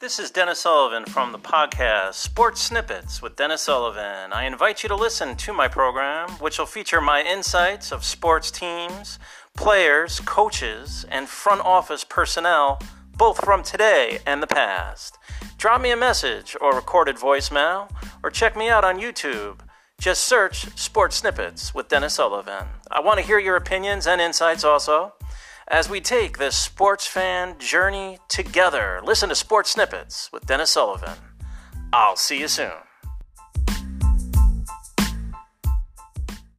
This is Dennis Sullivan from the podcast Sports Snippets with Dennis Sullivan. I invite you to listen to my program, which will feature my insights of sports teams, players, coaches, and front office personnel, both from today and the past. Drop me a message or recorded voicemail, or check me out on YouTube. Just search Sports Snippets with Dennis Sullivan. I want to hear your opinions and insights also as we take this sports fan journey together. Listen to Sports Snippets with Dennis Sullivan. I'll see you soon.